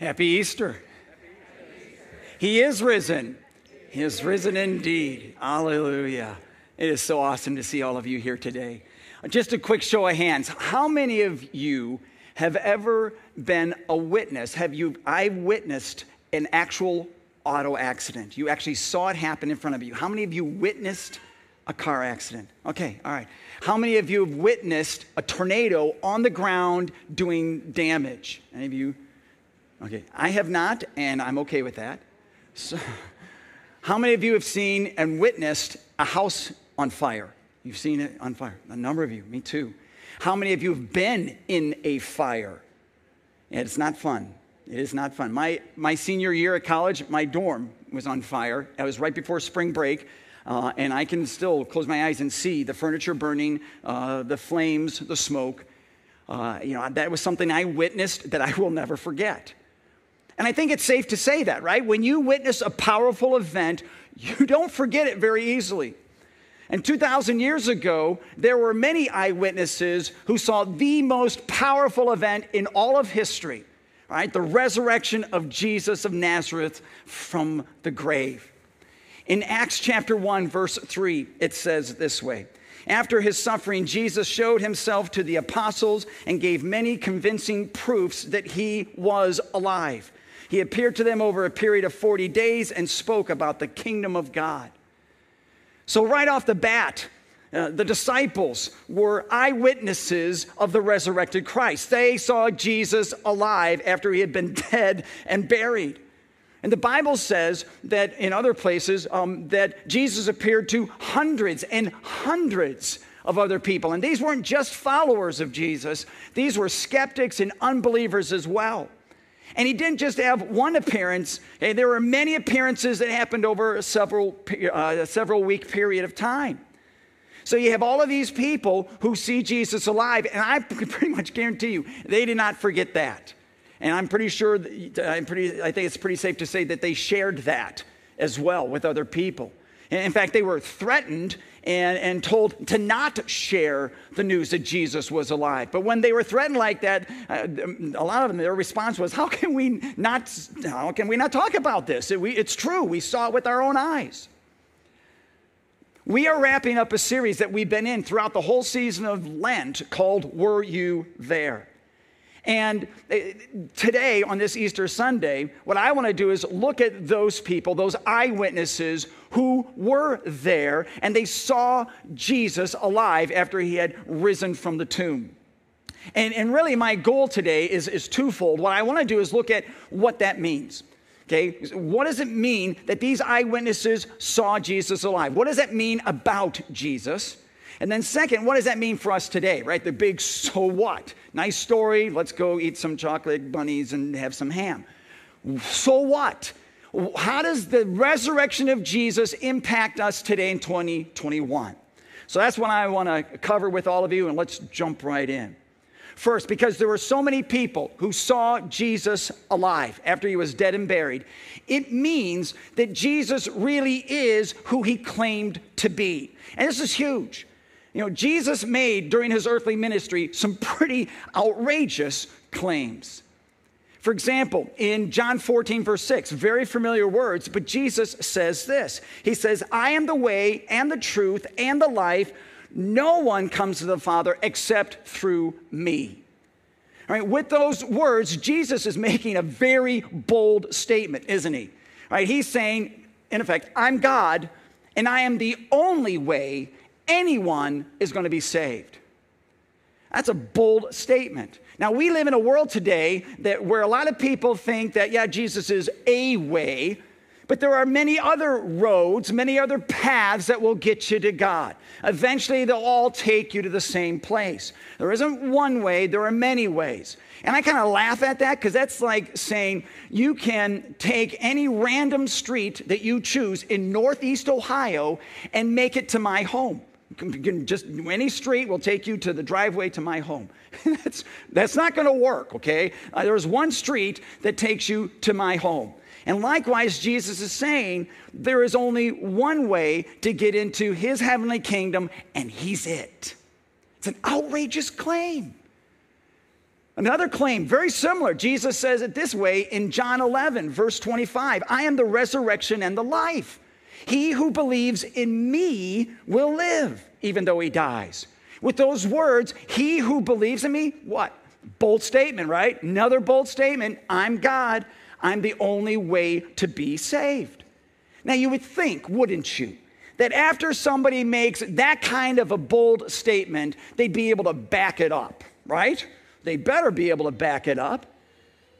Happy Easter. He is risen. He is risen indeed. Hallelujah. It is so awesome to see all of you here today. Just a quick show of hands. How many of you have ever been a witness? Have you I witnessed an actual auto accident? You actually saw it happen in front of you. How many of you witnessed a car accident? Okay, all right. How many of you have witnessed a tornado on the ground doing damage? Any of you? Okay, I have not, and I'm okay with that. So, how many of you have seen and witnessed a house on fire? You've seen it on fire. A number of you, me too. How many of you have been in a fire? And it's not fun. It is not fun. My, my senior year at college, my dorm was on fire. It was right before spring break. Uh, and I can still close my eyes and see the furniture burning, uh, the flames, the smoke. Uh, you know, that was something I witnessed that I will never forget. And I think it's safe to say that, right? When you witness a powerful event, you don't forget it very easily. And 2,000 years ago, there were many eyewitnesses who saw the most powerful event in all of history, right? The resurrection of Jesus of Nazareth from the grave. In Acts chapter 1, verse 3, it says this way After his suffering, Jesus showed himself to the apostles and gave many convincing proofs that he was alive. He appeared to them over a period of 40 days and spoke about the kingdom of God. So, right off the bat, uh, the disciples were eyewitnesses of the resurrected Christ. They saw Jesus alive after he had been dead and buried. And the Bible says that in other places um, that Jesus appeared to hundreds and hundreds of other people. And these weren't just followers of Jesus, these were skeptics and unbelievers as well. And he didn't just have one appearance, hey, there were many appearances that happened over a several, uh, several week period of time. So you have all of these people who see Jesus alive, and I pretty much guarantee you they did not forget that. And I'm pretty sure, that, I'm pretty, I think it's pretty safe to say that they shared that as well with other people. In fact, they were threatened and, and told to not share the news that Jesus was alive. But when they were threatened like that, uh, a lot of them, their response was, How can we not, how can we not talk about this? It, we, it's true. We saw it with our own eyes. We are wrapping up a series that we've been in throughout the whole season of Lent called Were You There? And uh, today, on this Easter Sunday, what I want to do is look at those people, those eyewitnesses who were there and they saw Jesus alive after he had risen from the tomb. And, and really, my goal today is, is twofold. What I want to do is look at what that means. Okay, what does it mean that these eyewitnesses saw Jesus alive? What does that mean about Jesus? And then, second, what does that mean for us today, right? The big so what? Nice story, let's go eat some chocolate bunnies and have some ham. So what? How does the resurrection of Jesus impact us today in 2021? So that's what I want to cover with all of you, and let's jump right in. First, because there were so many people who saw Jesus alive after he was dead and buried, it means that Jesus really is who he claimed to be. And this is huge. You know, Jesus made during his earthly ministry some pretty outrageous claims. For example, in John 14, verse 6, very familiar words, but Jesus says this He says, I am the way and the truth and the life. No one comes to the Father except through me. All right, with those words, Jesus is making a very bold statement, isn't he? All right, he's saying, in effect, I'm God, and I am the only way anyone is going to be saved. That's a bold statement. Now, we live in a world today that where a lot of people think that, yeah, Jesus is a way, but there are many other roads, many other paths that will get you to God. Eventually, they'll all take you to the same place. There isn't one way, there are many ways. And I kind of laugh at that because that's like saying you can take any random street that you choose in Northeast Ohio and make it to my home just any street will take you to the driveway to my home. that's, that's not going to work, okay? Uh, there's one street that takes you to my home. And likewise, Jesus is saying there is only one way to get into his heavenly kingdom, and he's it. It's an outrageous claim. Another claim, very similar. Jesus says it this way in John 11, verse 25 I am the resurrection and the life. He who believes in me will live, even though he dies. With those words, he who believes in me, what? Bold statement, right? Another bold statement. I'm God. I'm the only way to be saved. Now, you would think, wouldn't you, that after somebody makes that kind of a bold statement, they'd be able to back it up, right? They better be able to back it up.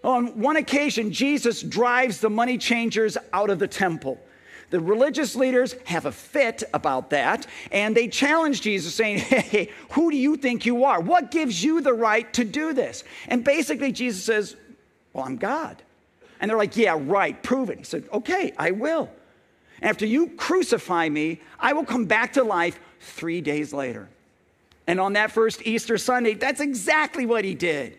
On one occasion, Jesus drives the money changers out of the temple. The religious leaders have a fit about that, and they challenge Jesus, saying, Hey, who do you think you are? What gives you the right to do this? And basically, Jesus says, Well, I'm God. And they're like, Yeah, right, prove it. He said, Okay, I will. After you crucify me, I will come back to life three days later. And on that first Easter Sunday, that's exactly what he did.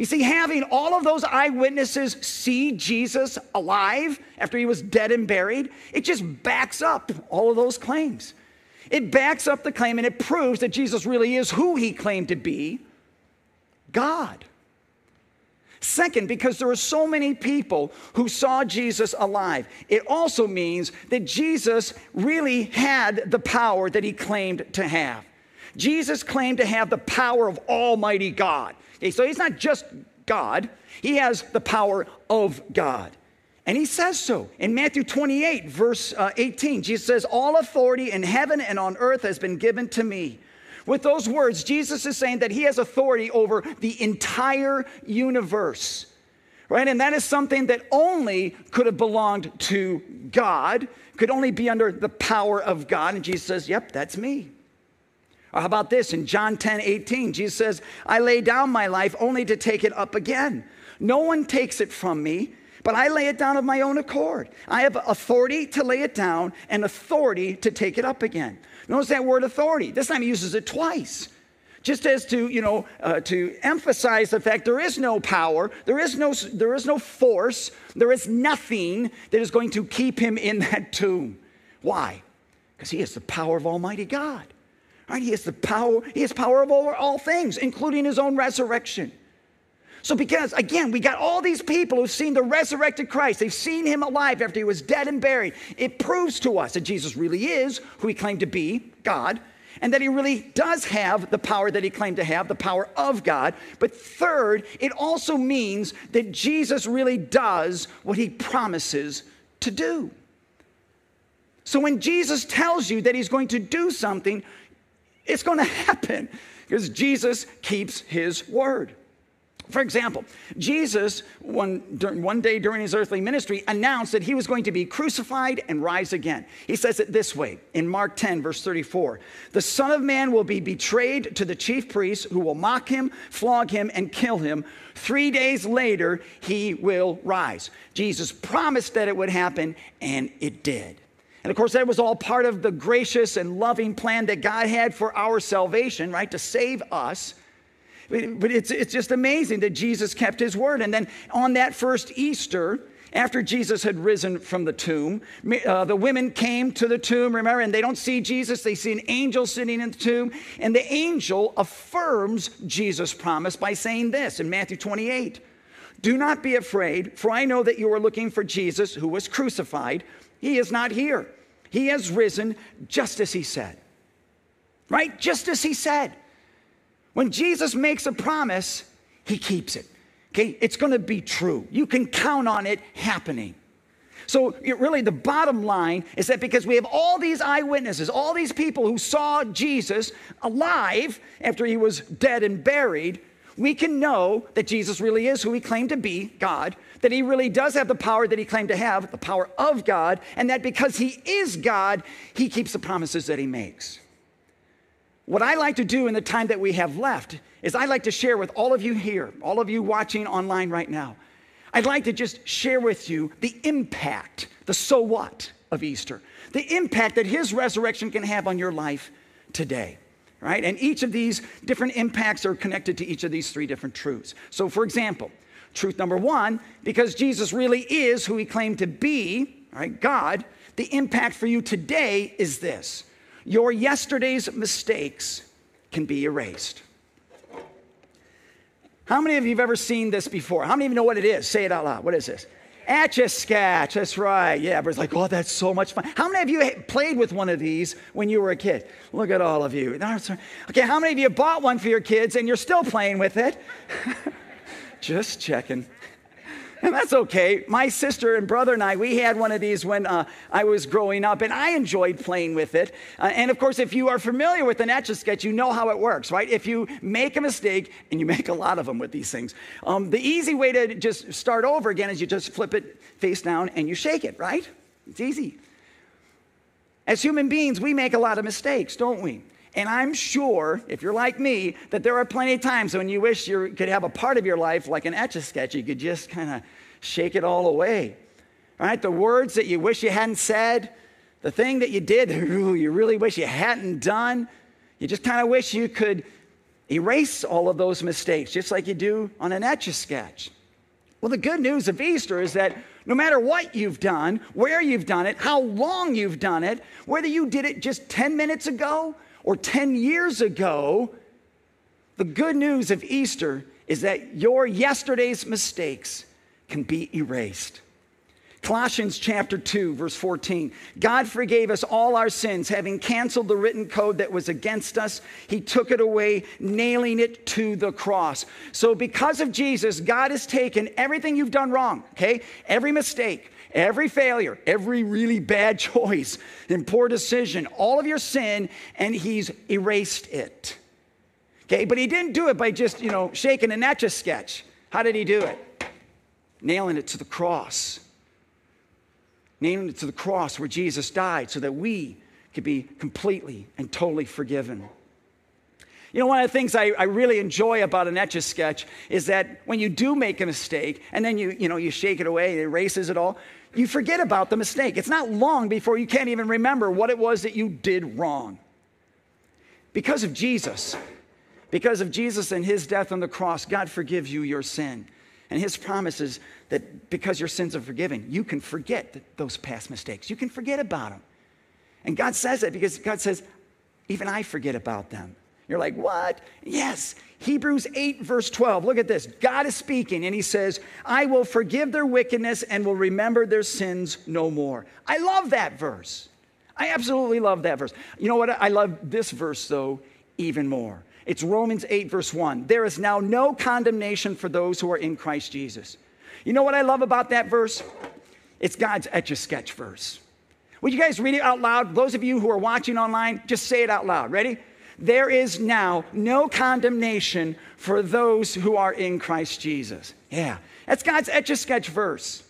You see, having all of those eyewitnesses see Jesus alive after he was dead and buried, it just backs up all of those claims. It backs up the claim and it proves that Jesus really is who he claimed to be God. Second, because there are so many people who saw Jesus alive, it also means that Jesus really had the power that he claimed to have. Jesus claimed to have the power of Almighty God. Okay, so he's not just God, he has the power of God. And he says so in Matthew 28, verse uh, 18. Jesus says, All authority in heaven and on earth has been given to me. With those words, Jesus is saying that he has authority over the entire universe. Right? And that is something that only could have belonged to God, could only be under the power of God. And Jesus says, Yep, that's me. Or how about this? In John 10 18, Jesus says, I lay down my life only to take it up again. No one takes it from me, but I lay it down of my own accord. I have authority to lay it down and authority to take it up again. Notice that word authority. This time he uses it twice. Just as to, you know, uh, to emphasize the fact there is no power, there is no, there is no force, there is nothing that is going to keep him in that tomb. Why? Because he has the power of Almighty God. Right? He has the power, he has power over all things, including his own resurrection. So, because again, we got all these people who've seen the resurrected Christ, they've seen him alive after he was dead and buried. It proves to us that Jesus really is who he claimed to be, God, and that he really does have the power that he claimed to have, the power of God. But third, it also means that Jesus really does what he promises to do. So when Jesus tells you that he's going to do something, it's going to happen because Jesus keeps his word. For example, Jesus, one, one day during his earthly ministry, announced that he was going to be crucified and rise again. He says it this way in Mark 10, verse 34 The Son of Man will be betrayed to the chief priests, who will mock him, flog him, and kill him. Three days later, he will rise. Jesus promised that it would happen, and it did. And of course, that was all part of the gracious and loving plan that God had for our salvation, right? To save us. But it's, it's just amazing that Jesus kept his word. And then on that first Easter, after Jesus had risen from the tomb, uh, the women came to the tomb, remember, and they don't see Jesus, they see an angel sitting in the tomb. And the angel affirms Jesus' promise by saying this in Matthew 28 Do not be afraid, for I know that you are looking for Jesus who was crucified. He is not here. He has risen just as he said. Right? Just as he said. When Jesus makes a promise, he keeps it. Okay? It's going to be true. You can count on it happening. So, really, the bottom line is that because we have all these eyewitnesses, all these people who saw Jesus alive after he was dead and buried, we can know that Jesus really is who he claimed to be, God, that he really does have the power that he claimed to have, the power of God, and that because he is God, he keeps the promises that he makes. What I like to do in the time that we have left is I like to share with all of you here, all of you watching online right now, I'd like to just share with you the impact, the so what of Easter, the impact that his resurrection can have on your life today right? And each of these different impacts are connected to each of these three different truths. So, for example, Truth number one, because Jesus really is who he claimed to be, right, God, the impact for you today is this your yesterday's mistakes can be erased. How many of you have ever seen this before? How many of you know what it is? Say it out loud. What is this? Etch a sketch. That's right. Yeah, it's like, oh, that's so much fun. How many of you played with one of these when you were a kid? Look at all of you. Okay, how many of you bought one for your kids and you're still playing with it? Just checking. And that's okay. My sister and brother and I, we had one of these when uh, I was growing up, and I enjoyed playing with it. Uh, and of course, if you are familiar with an etch a sketch, you know how it works, right? If you make a mistake, and you make a lot of them with these things, um, the easy way to just start over again is you just flip it face down and you shake it, right? It's easy. As human beings, we make a lot of mistakes, don't we? And I'm sure, if you're like me, that there are plenty of times when you wish you could have a part of your life like an etch a sketch. You could just kind of shake it all away. Right? The words that you wish you hadn't said, the thing that you did, you really wish you hadn't done. You just kind of wish you could erase all of those mistakes, just like you do on an etch a sketch. Well, the good news of Easter is that no matter what you've done, where you've done it, how long you've done it, whether you did it just 10 minutes ago or 10 years ago, the good news of Easter is that your yesterday's mistakes can be erased. Colossians chapter 2, verse 14. God forgave us all our sins, having canceled the written code that was against us. He took it away, nailing it to the cross. So, because of Jesus, God has taken everything you've done wrong, okay? Every mistake, every failure, every really bad choice and poor decision, all of your sin, and He's erased it. Okay, but He didn't do it by just, you know, shaking an etch a sketch. How did He do it? Nailing it to the cross. Nailing it to the cross where Jesus died so that we could be completely and totally forgiven. You know, one of the things I, I really enjoy about an etch a sketch is that when you do make a mistake and then you, you know, you shake it away, it erases it all, you forget about the mistake. It's not long before you can't even remember what it was that you did wrong. Because of Jesus, because of Jesus and his death on the cross, God forgives you your sin. And his promise is that because your sins are forgiven, you can forget those past mistakes. You can forget about them. And God says that because God says, even I forget about them. You're like, what? Yes. Hebrews 8, verse 12. Look at this. God is speaking, and he says, I will forgive their wickedness and will remember their sins no more. I love that verse. I absolutely love that verse. You know what? I love this verse, though, even more. It's Romans 8, verse 1. There is now no condemnation for those who are in Christ Jesus. You know what I love about that verse? It's God's etch a sketch verse. Would you guys read it out loud? Those of you who are watching online, just say it out loud. Ready? There is now no condemnation for those who are in Christ Jesus. Yeah, that's God's etch a sketch verse.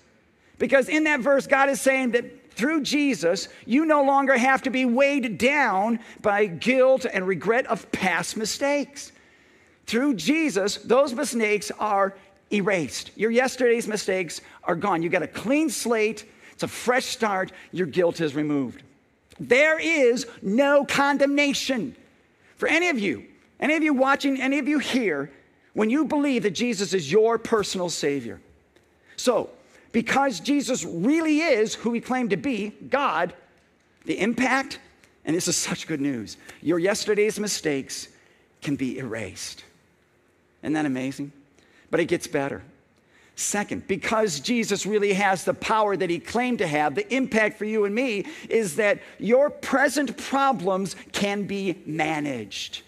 Because in that verse, God is saying that through Jesus, you no longer have to be weighed down by guilt and regret of past mistakes. Through Jesus, those mistakes are erased. Your yesterday's mistakes are gone. You got a clean slate, it's a fresh start, your guilt is removed. There is no condemnation for any of you, any of you watching, any of you here, when you believe that Jesus is your personal Savior. So, because Jesus really is who he claimed to be, God, the impact, and this is such good news, your yesterday's mistakes can be erased. Isn't that amazing? But it gets better. Second, because Jesus really has the power that he claimed to have, the impact for you and me is that your present problems can be managed.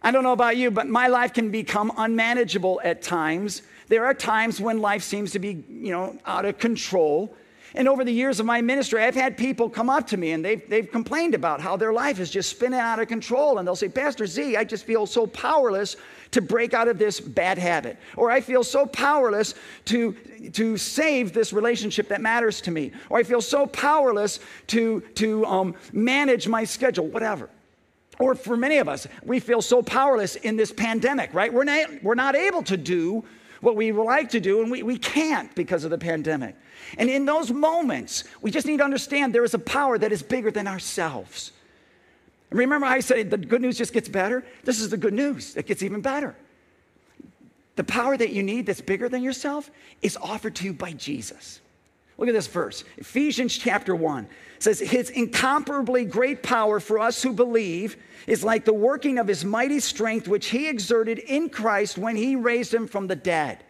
I don't know about you, but my life can become unmanageable at times. There are times when life seems to be, you know, out of control. And over the years of my ministry, I've had people come up to me and they've, they've complained about how their life is just spinning out of control. And they'll say, Pastor Z, I just feel so powerless to break out of this bad habit. Or I feel so powerless to, to save this relationship that matters to me. Or I feel so powerless to, to um, manage my schedule, whatever. Or for many of us, we feel so powerless in this pandemic, right? We're not, we're not able to do what we would like to do, and we, we can't because of the pandemic. And in those moments, we just need to understand there is a power that is bigger than ourselves. Remember, I said the good news just gets better? This is the good news that gets even better. The power that you need that's bigger than yourself is offered to you by Jesus. Look at this verse Ephesians chapter 1 says, His incomparably great power for us who believe is like the working of His mighty strength, which He exerted in Christ when He raised Him from the dead.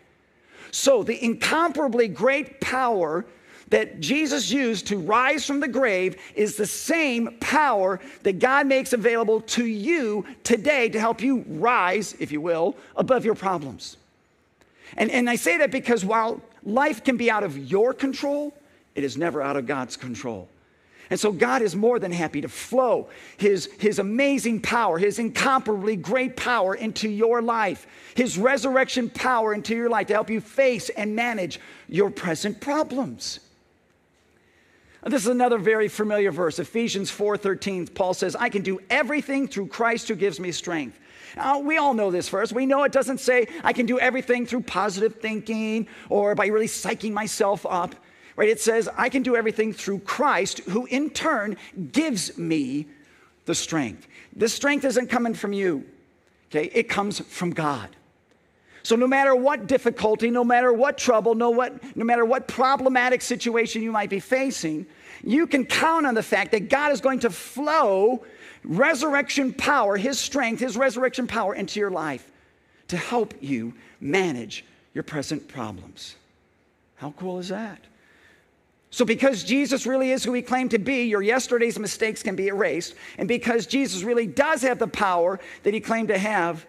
So, the incomparably great power that Jesus used to rise from the grave is the same power that God makes available to you today to help you rise, if you will, above your problems. And, and I say that because while life can be out of your control, it is never out of God's control. And so God is more than happy to flow his, his amazing power, his incomparably great power into your life, his resurrection power into your life to help you face and manage your present problems. Uh, this is another very familiar verse, Ephesians 4:13. Paul says, "I can do everything through Christ who gives me strength." Now, we all know this verse. We know it doesn't say I can do everything through positive thinking or by really psyching myself up. Right? It says I can do everything through Christ who in turn gives me the strength. This strength isn't coming from you. Okay? It comes from God. So, no matter what difficulty, no matter what trouble, no, what, no matter what problematic situation you might be facing, you can count on the fact that God is going to flow resurrection power, His strength, His resurrection power into your life to help you manage your present problems. How cool is that? So, because Jesus really is who he claimed to be, your yesterday's mistakes can be erased. And because Jesus really does have the power that he claimed to have,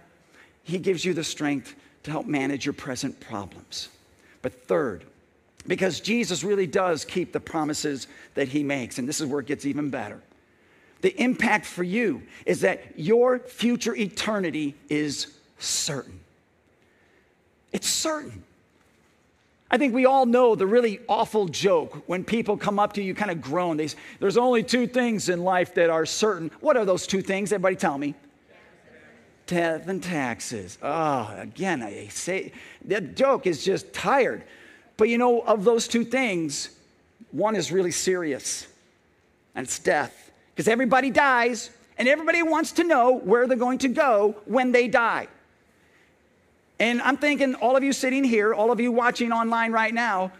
he gives you the strength to help manage your present problems. But third, because Jesus really does keep the promises that he makes, and this is where it gets even better. The impact for you is that your future eternity is certain. It's certain. I think we all know the really awful joke when people come up to you, kind of groan. They, There's only two things in life that are certain. What are those two things? Everybody tell me death and taxes. Oh, again, I say that joke is just tired. But you know, of those two things, one is really serious, and it's death. Because everybody dies, and everybody wants to know where they're going to go when they die. And I'm thinking, all of you sitting here, all of you watching online right now,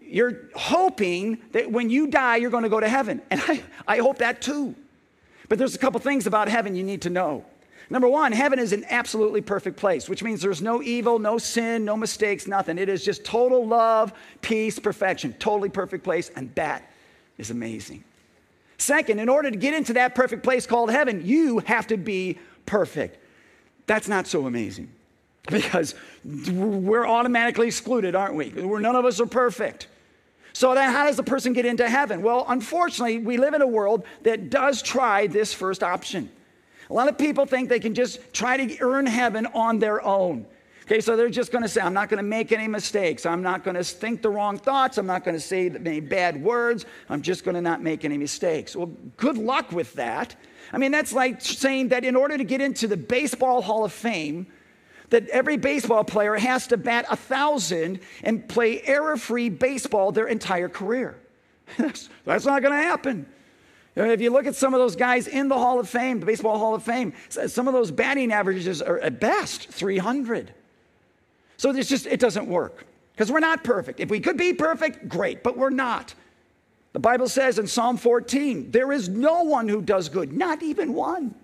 you're hoping that when you die, you're going to go to heaven. And I, I hope that too. But there's a couple things about heaven you need to know. Number one, heaven is an absolutely perfect place, which means there's no evil, no sin, no mistakes, nothing. It is just total love, peace, perfection. Totally perfect place, and that is amazing. Second, in order to get into that perfect place called heaven, you have to be perfect. That's not so amazing because we're automatically excluded, aren't we? We're, none of us are perfect. So then, how does a person get into heaven? Well, unfortunately, we live in a world that does try this first option. A lot of people think they can just try to earn heaven on their own. Okay, so they're just going to say, I'm not going to make any mistakes. I'm not going to think the wrong thoughts. I'm not going to say any bad words. I'm just going to not make any mistakes. Well, good luck with that. I mean, that's like saying that in order to get into the Baseball Hall of Fame, that every baseball player has to bat a thousand and play error free baseball their entire career. that's not going to happen. Uh, if you look at some of those guys in the Hall of Fame, the Baseball Hall of Fame, some of those batting averages are at best 300. So it's just, it doesn't work because we're not perfect. If we could be perfect, great, but we're not. The Bible says in Psalm 14, there is no one who does good, not even one.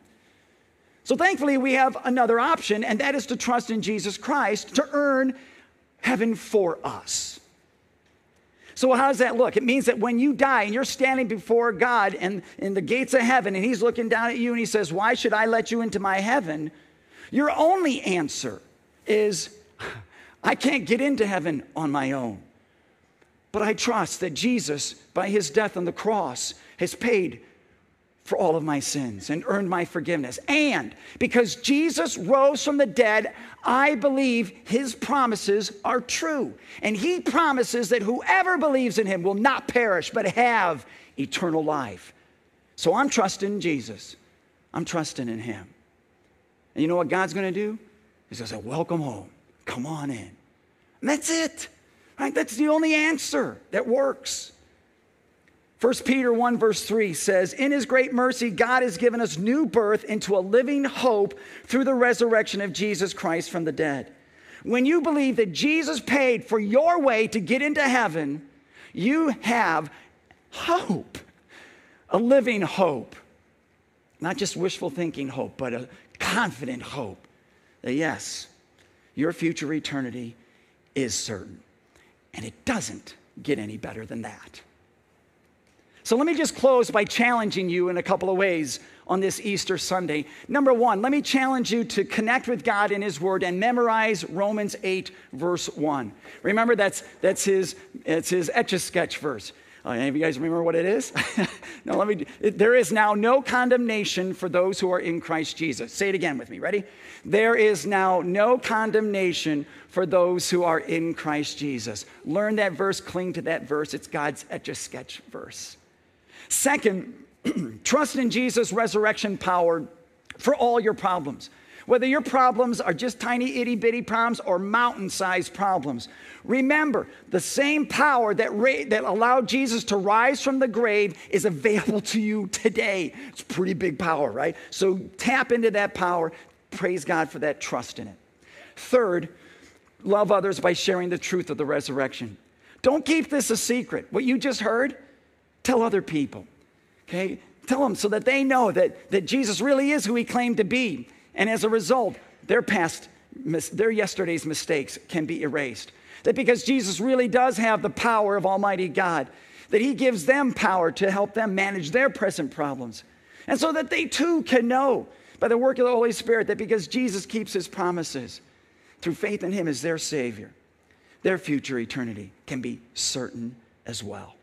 So thankfully, we have another option, and that is to trust in Jesus Christ to earn heaven for us. So, how does that look? It means that when you die and you're standing before God and in the gates of heaven, and He's looking down at you and He says, Why should I let you into my heaven? Your only answer is, I can't get into heaven on my own. But I trust that Jesus, by His death on the cross, has paid for all of my sins and earned my forgiveness. And because Jesus rose from the dead, I believe his promises are true. And he promises that whoever believes in him will not perish, but have eternal life. So I'm trusting in Jesus. I'm trusting in him. And you know what God's going to do? He's going to say, Welcome home. Come on in. And that's it. Right? That's the only answer that works. 1 Peter 1, verse 3 says, In his great mercy, God has given us new birth into a living hope through the resurrection of Jesus Christ from the dead. When you believe that Jesus paid for your way to get into heaven, You have hope, a living hope. Not just wishful thinking hope, but a confident hope that yes, your future eternity is certain. And it doesn't get any better than that. So let me just close by challenging you in a couple of ways on this Easter Sunday. Number one, let me challenge you to connect with God in His Word and memorize Romans 8, verse 1. Remember, that's, that's his, it's his etch a sketch verse. Uh, any of you guys remember what it is? no, let me. There is now no condemnation for those who are in Christ Jesus. Say it again with me. Ready? There is now no condemnation for those who are in Christ Jesus. Learn that verse, cling to that verse. It's God's etch a sketch verse. Second, trust in Jesus' resurrection power for all your problems. Whether your problems are just tiny itty bitty problems or mountain sized problems, remember the same power that, ra- that allowed Jesus to rise from the grave is available to you today. It's pretty big power, right? So tap into that power. Praise God for that trust in it. Third, love others by sharing the truth of the resurrection. Don't keep this a secret. What you just heard, tell other people. Okay? Tell them so that they know that, that Jesus really is who he claimed to be. And as a result, their past, their yesterday's mistakes can be erased. That because Jesus really does have the power of Almighty God, that He gives them power to help them manage their present problems. And so that they too can know by the work of the Holy Spirit that because Jesus keeps His promises through faith in Him as their Savior, their future eternity can be certain as well.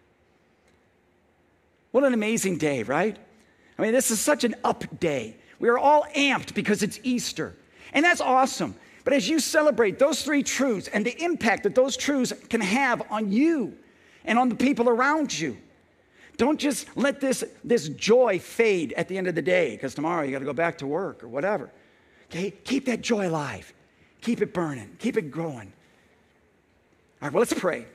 What an amazing day, right? I mean, this is such an up day. We are all amped because it's Easter. And that's awesome. But as you celebrate those three truths and the impact that those truths can have on you and on the people around you, don't just let this, this joy fade at the end of the day because tomorrow you got to go back to work or whatever. Okay? Keep that joy alive. Keep it burning. Keep it growing. All right, well, let's pray.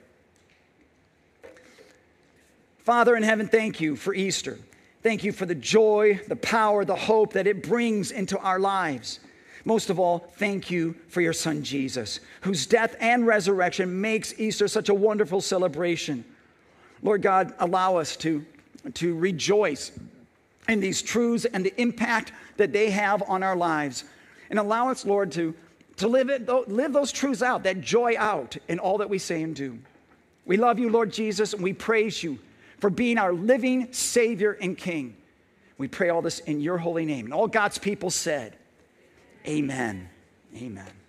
Father in heaven, thank you for Easter. Thank you for the joy, the power, the hope that it brings into our lives. Most of all, thank you for your son Jesus, whose death and resurrection makes Easter such a wonderful celebration. Lord God, allow us to, to rejoice in these truths and the impact that they have on our lives. And allow us, Lord, to, to live, it, live those truths out, that joy out in all that we say and do. We love you, Lord Jesus, and we praise you for being our living Savior and King. We pray all this in your holy name. And all God's people said, Amen. Amen.